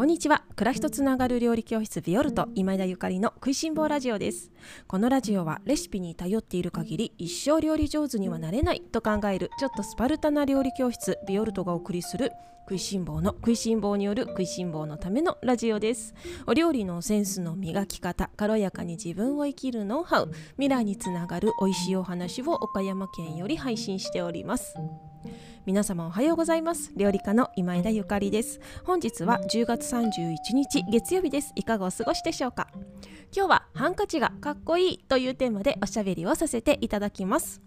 こんにちは。暮らしとつながる料理教室ビオルト今井田ゆかりの食いしん坊ラジオです。このラジオはレシピに頼っている限り一生料理上手にはなれないと考えるちょっとスパルタな料理教室ビオルトがお送りする食いしん坊の食いしん坊による食いしん坊のためのラジオです。お料理のセンスの磨き方軽やかに自分を生きるノウハウ未来につながる美味しいお話を岡山県より配信しております。皆様おはようございます。料理家の今枝ゆかりです。本日は10月31日月曜日です。いかがお過ごしでしょうか？今日はハンカチがかっこいいというテーマでおしゃべりをさせていただきます。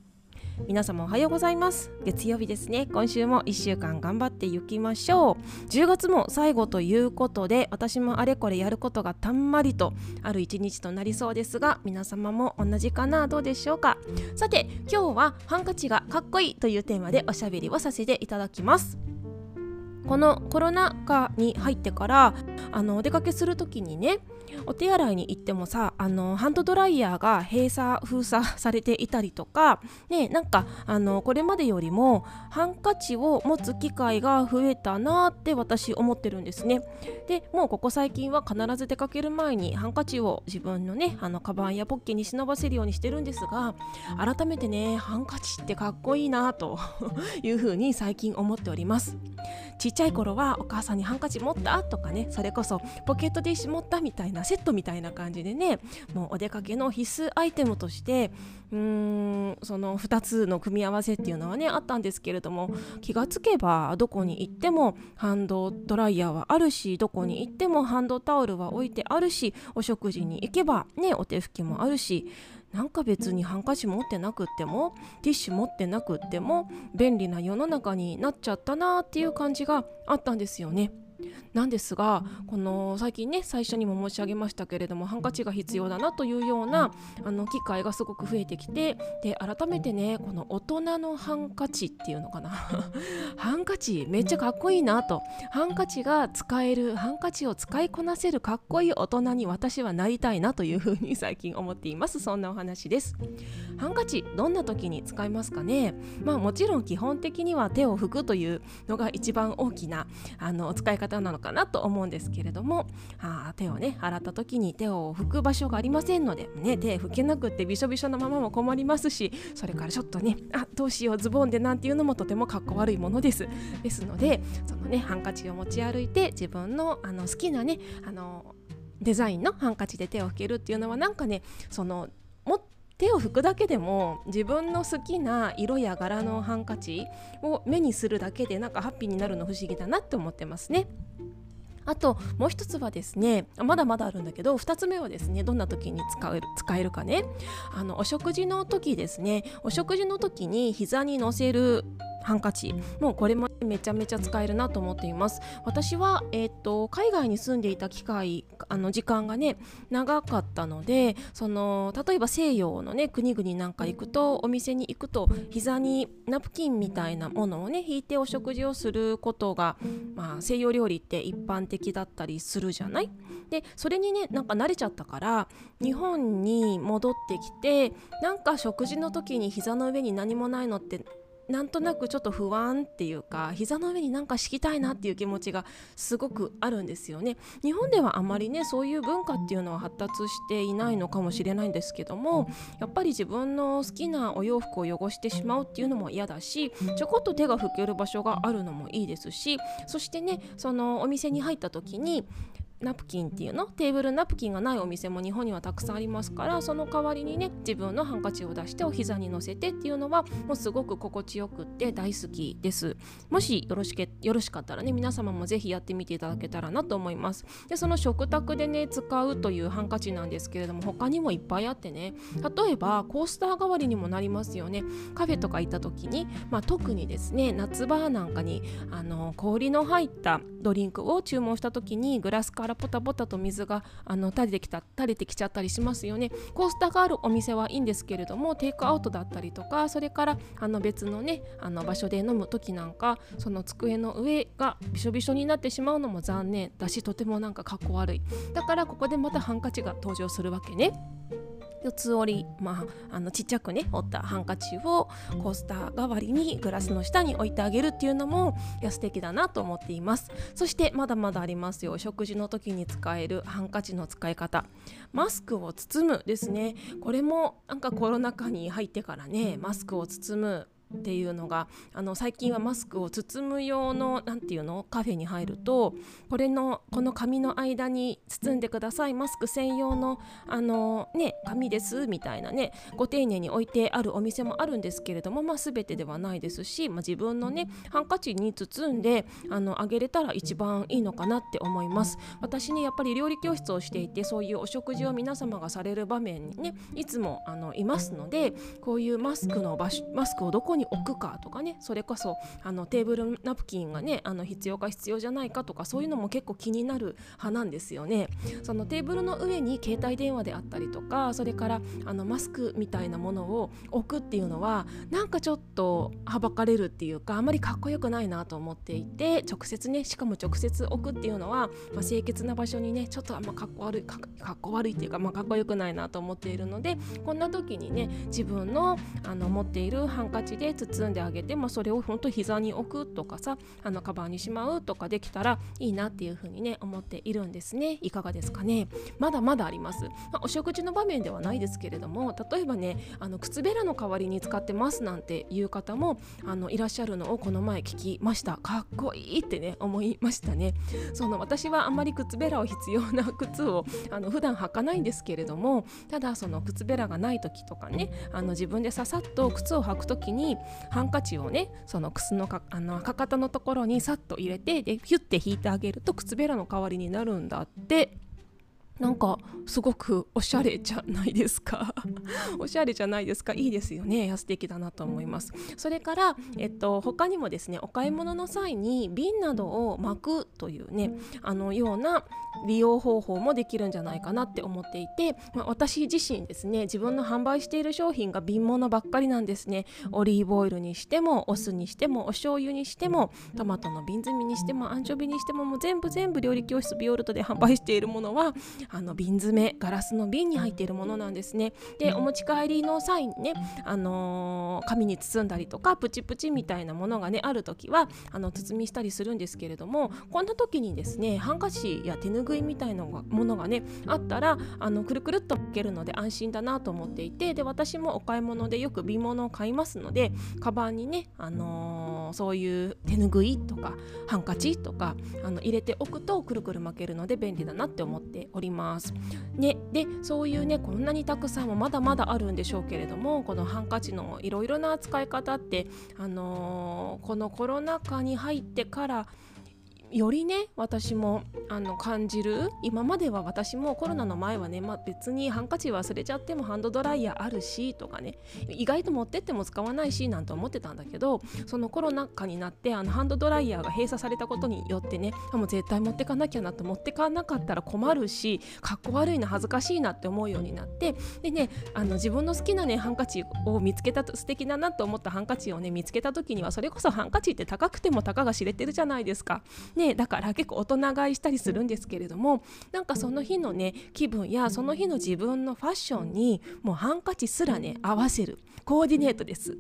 皆様おはようございます。月曜日ですね。今週も1週間頑張っていきましょう。10月も最後ということで私もあれこれやることがたんまりとある一日となりそうですが皆様も同じかなどうでしょうか。さて今日はハンカチがかっこいいというテーマでおしゃべりをさせていただきます。このコロナ禍に入ってからあのお出かけする時にねお手洗いに行ってもさあのハンドドライヤーが閉鎖封鎖されていたりとか、ね、なんかあのこれまでよりもハンカチを持つ機会が増えたなって私思ってるんですね。でもうここ最近は必ず出かける前にハンカチを自分のねあのカバンやポッケに忍ばせるようにしてるんですが改めてねハンカチってかっこいいなというふうに最近思っております。ちちゃい頃はお母さんにハンカチ持った？とかねそれこそポケットティッシュ持った？みたいなセットみたいな感じでねもうお出かけの必須アイテムとしてうーんその2つの組み合わせっていうのはねあったんですけれども気がつけばどこに行ってもハンドドライヤーはあるしどこに行ってもハンドタオルは置いてあるしお食事に行けばねお手拭きもあるしなんか別にハンカチ持ってなくってもティッシュ持ってなくっても便利な世の中になっちゃったなっていう感じがあったんですよね。なんですがこの最近ね最初にも申し上げましたけれどもハンカチが必要だなというようなあの機会がすごく増えてきてで改めてねこの大人のハンカチっていうのかな。ハンカチめっちゃかっこいいなと。ハンカチが使えるハンカチを使いこなせるかっこいい大人に私はなりたいなというふうに最近思っています。そんなお話です。ハンカチどんな時に使いますかね？まあもちろん基本的には手を拭くというのが一番大きなあの使い方なのかなと思うんですけれどもあ手をね洗った時に手を拭く場所がありませんので、ね、手拭けなくってびしょびしょのままも困りますしそれからちょっとねあどうしようズボンでなんていうのもとてもかっこ悪いものです。ですのでそのねハンカチを持ち歩いて自分のあの好きなねあのデザインのハンカチで手を拭けるっていうのはなんかねそのも手を拭くだけでも自分の好きな色や柄のハンカチを目にするだけでなんかハッピーになるの不思議だなって思ってますね。あともう一つはですねまだまだあるんだけど2つ目はですねどんな時に使える使えるかね。あのお食事の時ですね。お食事の時に膝に乗せるハンカチ。もうこれもめちゃめちゃ使えるなと思っています。私は、えーと、海外に住んでいた機会あの時間がね長かったのでその例えば西洋のね国々なんか行くとお店に行くと膝にナプキンみたいなものをね引いてお食事をすることが、まあ、西洋料理って一般的だったりするじゃない？でそれにねなんか慣れちゃったから日本に戻ってきてなんか食事の時に膝の上に何もないのってなんとなくちょっと不安っていうか膝の上になんか敷きたいなっていう気持ちがすごくあるんですよね。日本ではあまりねそういう文化っていうのは発達していないのかもしれないんですけどもやっぱり自分の好きなお洋服を汚してしまうっていうのも嫌だしちょこっと手が拭ける場所があるのもいいですしそしてねそのお店に入った時にナプキンっていうの？テーブルナプキンがないお店も日本にはたくさんありますからその代わりにね自分のハンカチを出してお膝に乗せてっていうのはもうすごく心地よくって大好きです。もしよろしけよろしかったらね皆様もぜひやってみていただけたらなと思います。でその食卓でね使うというハンカチなんですけれども他にもいっぱいあってね例えばコースター代わりにもなりますよね。カフェとか行った時に、まあ、特にですね夏場なんかにあの氷の入ったドリンクを注文した時にグラスからポタポタと水があの垂れてきた垂れてきちゃったりしますよね。コースターがあるお店はいいんですけれどもテイクアウトだったりとかそれからあの別のねあの場所で飲む時なんかその机の上がびしょびしょになってしまうのも残念だしとてもなんかかっこ悪い。だからここでまたハンカチが登場するわけね。四つ折り、まあ、あのちっちゃくね折ったハンカチをコースター代わりにグラスの下に置いてあげるっていうのもいや素敵だなと思っています。そしてまだまだありますよ。食事の時に使えるハンカチの使い方マスクを包むですね。これもなんかコロナ禍に入ってからねマスクを包むっていうのがあの最近はマスクを包む用の何ていうのカフェに入るとこれのこの紙の間に包んでください。マスク専用のあのね紙ですみたいなねご丁寧に置いてあるお店もあるんですけれども、まあ、全てではないですし、まあ、自分のねハンカチに包んであのあげれたら一番いいのかなって思います。私ねやっぱり料理教室をしていてそういうお食事を皆様がされる場面にねいつもあのいますのでこういうマスクの場所マスクをどこにに置くかとかねそれこそあのテーブルナプキンがねあの必要か必要じゃないかとかそういうのも結構気になる派なんですよね。そのテーブルの上に携帯電話であったりとかそれからあのマスクみたいなものを置くっていうのはなんかちょっとはばかれるっていうかあまりかっこよくないなと思っていて直接ねしかも直接置くっていうのは、まあ、清潔な場所にねちょっとあんまかっこ悪いかっこ悪いっていうか、まあ、かっこよくないなと思っているのでこんな時にね自分のあの持っているハンカチで包んであげて、まあ、それを本当膝に置くとかさあのカバンにしまうとかできたらいいなっていうふうにね思っているんですね。いかがですかね。まだまだあります、まあ、お食事の場面ではないですけれども例えばねあの靴べらの代わりに使ってますなんていう方もあのいらっしゃるのをこの前聞きました。かっこいいってね思いましたね。その私はあんまり靴べらを必要な靴をあの普段履かないんですけれどもただその靴べらがない時とかねあの自分でささっと靴を履く時にハンカチをねその靴のかあのかかとのところにさっと入れてでヒュッて引いてあげると靴べらの代わりになるんだって。なんかすごくおしゃれじゃないですか。おしゃれじゃないですか。いいですよね。素敵だなと思います。それから、えっと、他にもですねお買い物の際に瓶などを巻くというねあのような利用方法もできるんじゃないかなって思っていて、まあ、私自身ですね自分の販売している商品が瓶物ばっかりなんですね。オリーブオイルにしてもお酢にしてもお醤油にしてもトマトの瓶詰めにしてもアンチョビにしてももう全部全部料理教室ビオルトで販売しているものはあの瓶詰めガラスの瓶に入っているものなんですねでお持ち帰りの際にね、あのー、紙に包んだりとかプチプチみたいなものがねある時はあの包みしたりするんですけれどもこんな時にですねハンカチや手ぬぐいみたいなものがねあったらあのくるくるっと巻けるので安心だなと思っていてで私もお買い物でよく瓶物を買いますのでカバンにね、あのー、そういう手ぬぐいとかハンカチとかあの入れておくとくるくる巻けるので便利だなって思っております。ます。ね、でそういうねこんなにたくさんもまだまだあるんでしょうけれどもこのハンカチのいろいろな扱い方って、あのー、このコロナ禍に入ってからよりね私もあの感じる今までは私もコロナの前はね、まあ、別にハンカチ忘れちゃってもハンドドライヤーあるしとかね意外と持ってっても使わないしなんて思ってたんだけどそのコロナ禍になってあのハンドドライヤーが閉鎖されたことによってねもう絶対持ってかなきゃなと持ってかなかったら困るしかっこ悪いな恥ずかしいなって思うようになってでねあの自分の好きなねハンカチを見つけた素敵だなと思ったハンカチをね見つけた時にはそれこそハンカチって高くてもたかが知れてるじゃないですか。ねねだから結構大人買いしたりするんですけれどもなんかその日のね気分やその日の自分のファッションにもうハンカチすらね合わせるコーディネートです。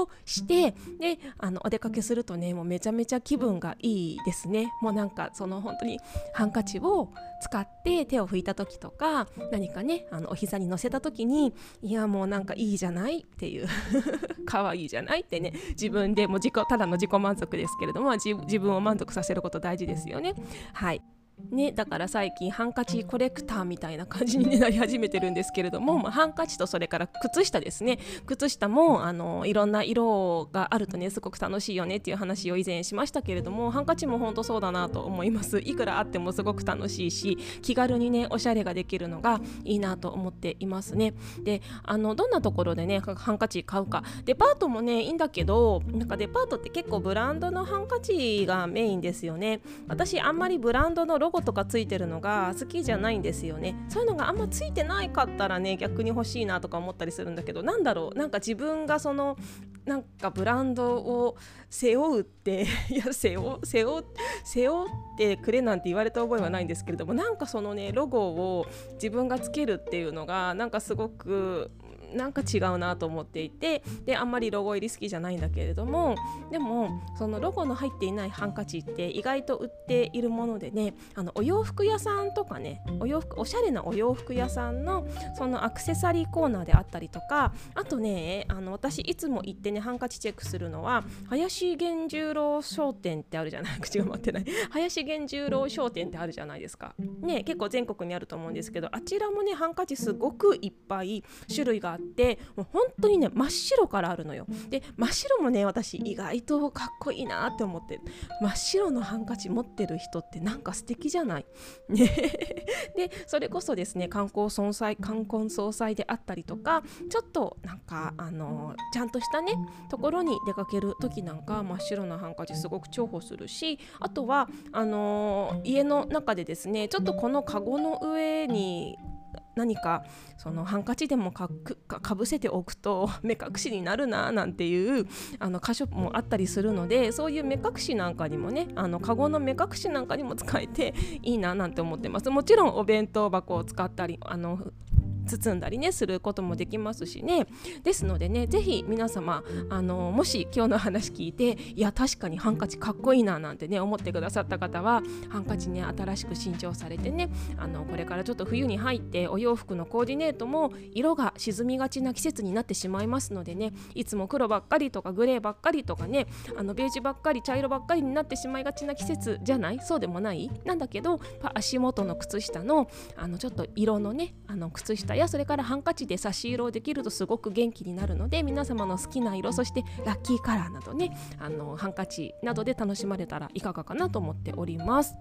をしてであのお出かけするとねもうめちゃめちゃ気分がいいですね。もうなんかその本当にハンカチを使って手を拭いた時とか何かねあのお膝に乗せた時にいやもうなんかいいじゃないっていう 可愛いじゃないってね自分でも自己ただの自己満足ですけれども自分を満足させること大事ですよね。はい。ね、だから最近ハンカチコレクターみたいな感じになり始めてるんですけれども、まあ、ハンカチとそれから靴下ですね。靴下もあのいろんな色があるとねすごく楽しいよねっていう話を以前しましたけれどもハンカチも本当そうだなと思います。いくらあってもすごく楽しいし気軽にねおしゃれができるのがいいなと思っていますね。であのどんなところでねハンカチ買うか。デパートもねいいんだけどなんかデパートって結構ブランドのハンカチがメインですよね。私あんまりブランドのロゴとかついてるのが好きじゃないんですよね。そういうのがあんまついてないかったらね逆に欲しいなとか思ったりするんだけどなんだろうなんか自分がそのなんかブランドを背負うって いや背負背負背負ってくれなんて言われた覚えはないんですけれどもなんかそのねロゴを自分がつけるっていうのがなんかすごくなんか違うなと思っていてであんまりロゴ入り好きじゃないんだけれどもでもそのロゴの入っていないハンカチって意外と売っているものでねあのお洋服屋さんとかねお洋服おしゃれなお洋服屋さんのそのアクセサリーコーナーであったりとかあとねあの私いつも行ってねハンカチチェックするのは林源十郎商店ってあるじゃない口が回ってない。林源十郎商店ってあるじゃないですか。ね結構全国にあると思うんですけどあちらもねハンカチすごくいっぱい種類があってってもう本当にね真っ白からあるのよ。で真っ白もね私意外とかっこいいなって思って。真っ白のハンカチ持ってる人ってなんか素敵じゃない。でそれこそですね観光総裁観光総裁であったりとかちょっとなんかあのちゃんとしたねところに出かける時なんか真っ白なハンカチすごく重宝するしあとはあの家の中でですねちょっとこのカゴの上に何かそのハンカチでもかぶせておくと 目隠しになるななんていうあの箇所もあったりするのでそういう目隠しなんかにもねあのカゴの目隠しなんかにも使えていいななんて思ってます。もちろんお弁当箱を使ったりあの包んだりねすることもできますしね。ですのでね是非皆様あのもし今日の話聞いていや確かにハンカチかっこいいななんてね思ってくださった方はハンカチね新しく新調されてねあのこれからちょっと冬に入ってお洋服のコーディネートも色が沈みがちな季節になってしまいますのでねいつも黒ばっかりとかグレーばっかりとかねあのベージュばっかり茶色ばっかりになってしまいがちな季節じゃない？そうでもない？なんだけど足元の靴下のあのちょっと色のねあの靴下やそれからハンカチで差し色をできるとすごく元気になるので皆様の好きな色そしてラッキーカラーなどねあのハンカチなどで楽しまれたらいかがかなと思っております。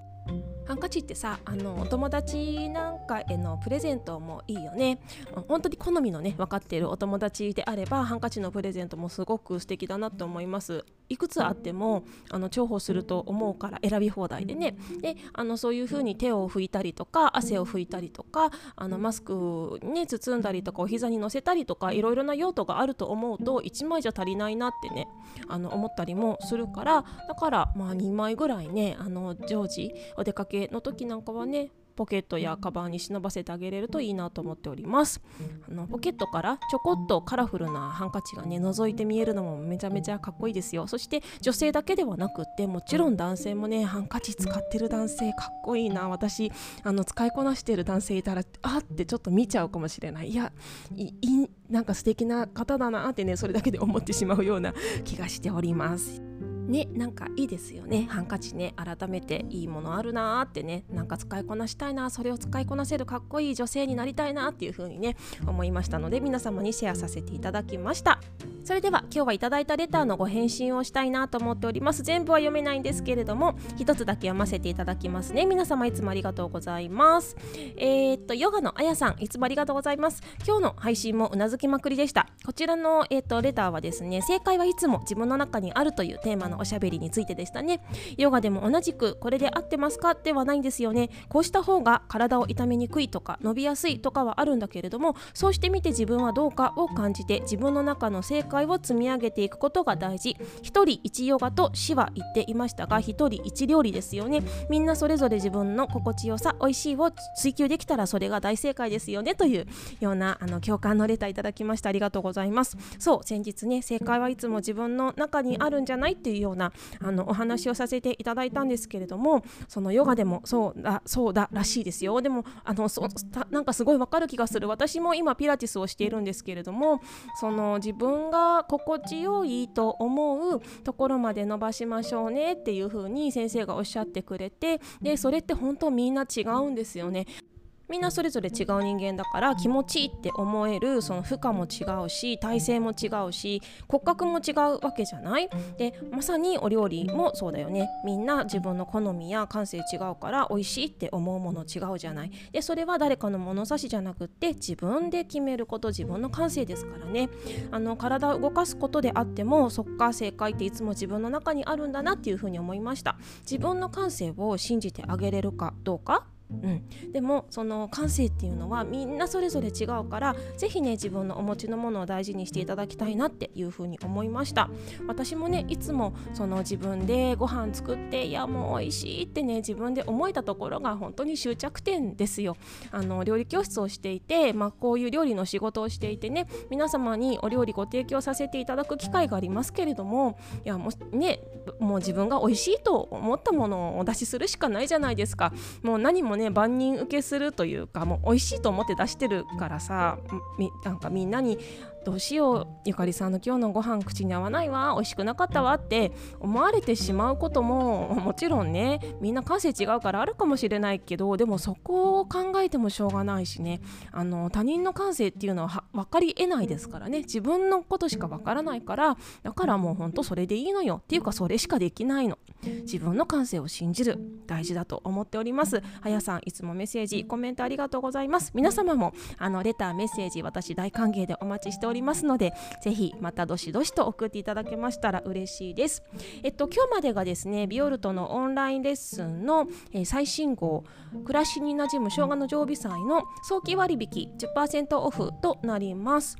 ハンカチってさあのお友達なんかへのプレゼントもいいよね。本当に好みのね分かっているお友達であればハンカチのプレゼントもすごく素敵だなと思います。いくつあってもあの重宝すると思うから選び放題でね。であのそういう風に手を拭いたりとか汗を拭いたりとかあのマスクに包んだりとかお膝に乗せたりとかいろいろな用途があると思うと1枚じゃ足りないなってねあの思ったりもするから。だからまあ2枚ぐらいねあの常時お出かけの時なんかはねポケットやカバンに忍ばせてあげれるといいなと思っております。あのポケットからちょこっとカラフルなハンカチがね覗いて見えるのもめちゃめちゃかっこいいですよ。そして女性だけではなくってもちろん男性もねハンカチ使ってる男性かっこいいな。私あの使いこなしてる男性いたらあってちょっと見ちゃうかもしれない。いやいいなんか素敵な方だなってねそれだけで思ってしまうような気がしております。ねなんかいいですよね。ハンカチね改めていいものあるなーってね。なんか使いこなしたいなそれを使いこなせるかっこいい女性になりたいなっていう風にね思いましたので皆様にシェアさせていただきました。それでは今日はいただいたレターのご返信をしたいなと思っております。全部は読めないんですけれども一つだけ読ませていただきますね。皆様いつもありがとうございます。えー、っとヨガのあやさんいつもありがとうございます。今日の配信もうなずきまくりでした。こちらのえー、っとレターはですね正解はいつも自分の中にあるというテーマのおしゃべりについてでしたね。ヨガでも同じくこれで合ってますか？ではないんですよね。こうした方が体を痛めにくいとか伸びやすいとかはあるんだけれどもそうしてみて自分はどうかを感じて自分の中の正解を積み上げていくことが大事。一人一ヨガと死は言っていましたが一人一料理ですよね。みんなそれぞれ自分の心地よさ美味しいを追求できたらそれが大正解ですよね。というようなあの共感のレターいただきましてありがとうございます。そう先日ね正解はいつも自分の中にあるんじゃないっていうようなあのお話をさせていただいたんですけれどもそのヨガでもそうだそうだらしいですよ。でもあのそなんかすごいわかる気がする。私も今ピラティスをしているんですけれどもその自分が心地よいと思うところまで伸ばしましょうねっていう風に先生がおっしゃってくれてでそれって本当みんな違うんですよね。みんなそれぞれ違う人間だから気持ちいいって思えるその負荷も違うし体勢も違うし骨格も違うわけじゃない？でまさにお料理もそうだよね。みんな自分の好みや感性違うから美味しいって思うもの違うじゃない？でそれは誰かの物差しじゃなくって自分で決めること自分の感性ですからね。あの体を動かすことであってもそっか正解っていつも自分の中にあるんだなっていうふうに思いました。自分の感性を信じてあげれるかどうかうん、でもその感性っていうのはみんなそれぞれ違うから是非ね自分のお持ちのものを大事にしていただきたいなっていうふうに思いました。私もねいつもその自分でご飯作っていやもう美味しいってね自分で思えたところが本当に終着点ですよ。あの料理教室をしていて、まあ、こういう料理の仕事をしていてね皆様にお料理ご提供させていただく機会がありますけれどもいやもうねもう自分が美味しいと思ったものをお出しするしかないじゃないですか。もう何もね万人受けするというかもう美味しいと思って出してるからさなんかみんなにどうしようゆかりさんの今日のご飯口に合わないわ美味しくなかったわって思われてしまうことももちろんねみんな感性違うからあるかもしれないけどでもそこを考えてもしょうがないしね。あの他人の感性っていうのは分かりえないですからね。自分のことしか分からないからだからもうほんとそれでいいのよっていうかそれしかできないの。自分の感性を信じる大事だと思っております。はやさんいつもメッセージコメントありがとうございます。皆様もあのレターメッセージ私大歓迎でお待ちしております。おりますのでぜひまたどしどしと送っていただけましたら嬉しいです。えっと今日までがですねビオルトのオンラインレッスンの、えー、最新号暮らしに馴染む生姜の常備菜の早期割引10%オフとなります。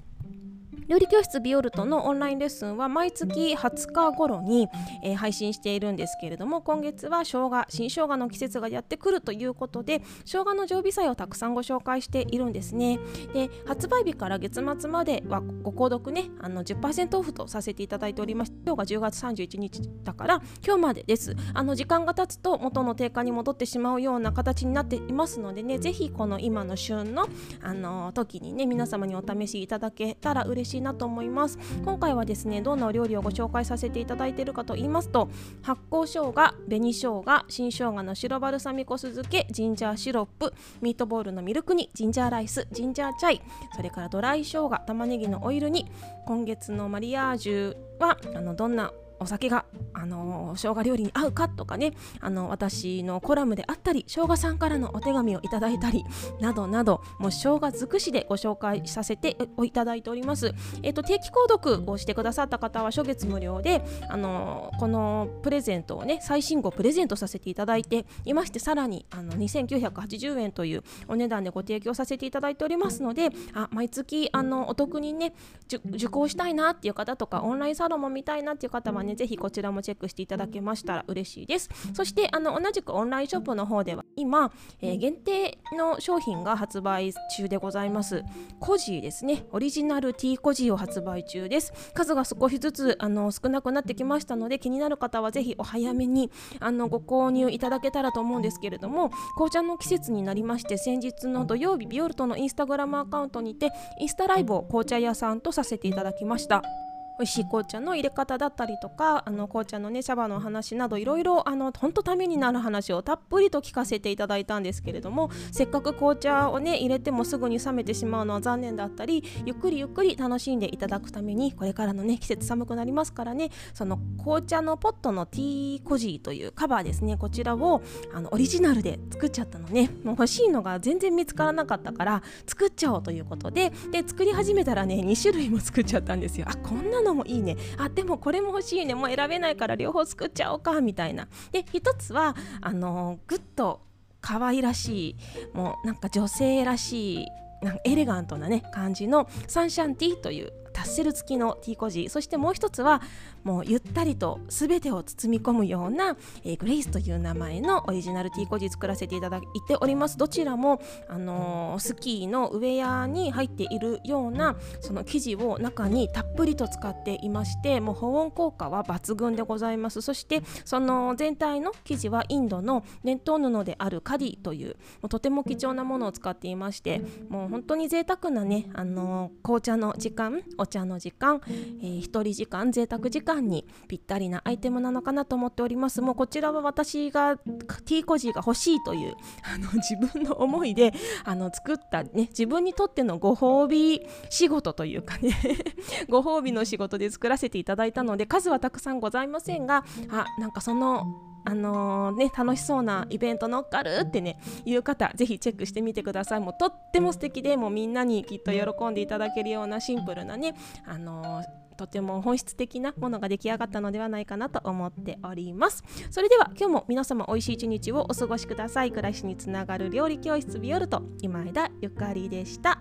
料理教室ビオルトのオンラインレッスンは毎月20日頃に、えー、配信しているんですけれども今月は生姜新生姜の季節がやってくるということで生姜の常備菜をたくさんご紹介しているんですね。で発売日から月末まではご購読ねあの10%オフとさせていただいておりまして今日が10月31日だから今日までです。あの時間が経つと元の定価に戻ってしまうような形になっていますのでねぜひこの今の旬のあの時にね皆様にお試しいただけたら嬉しいしいなと思います。今回はですねどんなお料理をご紹介させていただいているかと言いますと発酵生姜紅生姜新生姜の白バルサミコ酢漬けジンジャーシロップミートボールのミルクにジンジャーライスジンジャーチャイそれからドライ生姜玉ねぎのオイルに今月のマリアージュはあのどんなお酒があの生姜料理に合うかとかねあの私のコラムであったり生姜さんからのお手紙をいただいたりなどなどもう生姜尽くしでご紹介させていただいております、えっと、定期購読をしてくださった方は初月無料であのこのプレゼントをね最新号プレゼントさせていただいていましてさらにあの2980円というお値段でご提供させていただいておりますのであ毎月あのお得にね受講したいなっていう方とかオンラインサロンも見たいなっていう方はねね、ぜひこちらもチェックしていただけましたら嬉しいです。そしてあの同じくオンラインショップの方では今、えー、限定の商品が発売中でございます。コジーですね。オリジナルティーコジーを発売中です。数が少しずつあの少なくなってきましたので気になる方はぜひお早めにあのご購入いただけたらと思うんですけれども紅茶の季節になりまして先日の土曜日ビオルトのインスタグラムアカウントにてインスタライブを紅茶屋さんとさせていただきました。美味しい紅茶の入れ方だったりとかあの紅茶のねシャバの話などいろいろあの本当ためになる話をたっぷりと聞かせていただいたんですけれどもせっかく紅茶をね入れてもすぐに冷めてしまうのは残念だったりゆっくりゆっくり楽しんでいただくためにこれからのね季節寒くなりますからねその紅茶のポットのティーコジーというカバーですねこちらをあのオリジナルで作っちゃったのねもう欲しいのが全然見つからなかったから作っちゃおうということでで作り始めたらね2種類も作っちゃったんですよ。あこんなのもいいね。あでもこれも欲しいね。もう選べないから両方作っちゃおうかみたいな。で一つはあのぐっと可愛らしいもうなんか女性らしいなんかエレガントなね感じのサンシャンティーというタッセル付きのティーコジ。そしてもう一つはもうゆったりと全てを包み込むような、えー、グレイスという名前のオリジナルティーコジ作らせていただいております。どちらも、あのー、スキーのウェアに入っているようなその生地を中にたっぷりと使っていましてもう保温効果は抜群でございます。そしてその全体の生地はインドの伝統布であるカディというもうとても貴重なものを使っていましてもう本当に贅沢なね、あのー、紅茶の時間お茶の時間、えー、一人時間贅沢時間にぴったりなアイテムなのかなと思っております。もうこちらは私がティーコジーが欲しいという あの自分の思いで あの作ったね自分にとってのご褒美仕事というかね ご褒美の仕事で作らせていただいたので数はたくさんございませんがあなんかそのあのー、ね、楽しそうなイベント乗っかる？ってねいう方ぜひチェックしてみてください。もうとっても素敵でもうみんなにきっと喜んでいただけるようなシンプルなね、あのーとても本質的なものが出来上がったのではないかなと思っております。それでは今日も皆様美味しい一日をお過ごしください。暮らしにつながる料理教室ビオルト今枝ゆかりでした。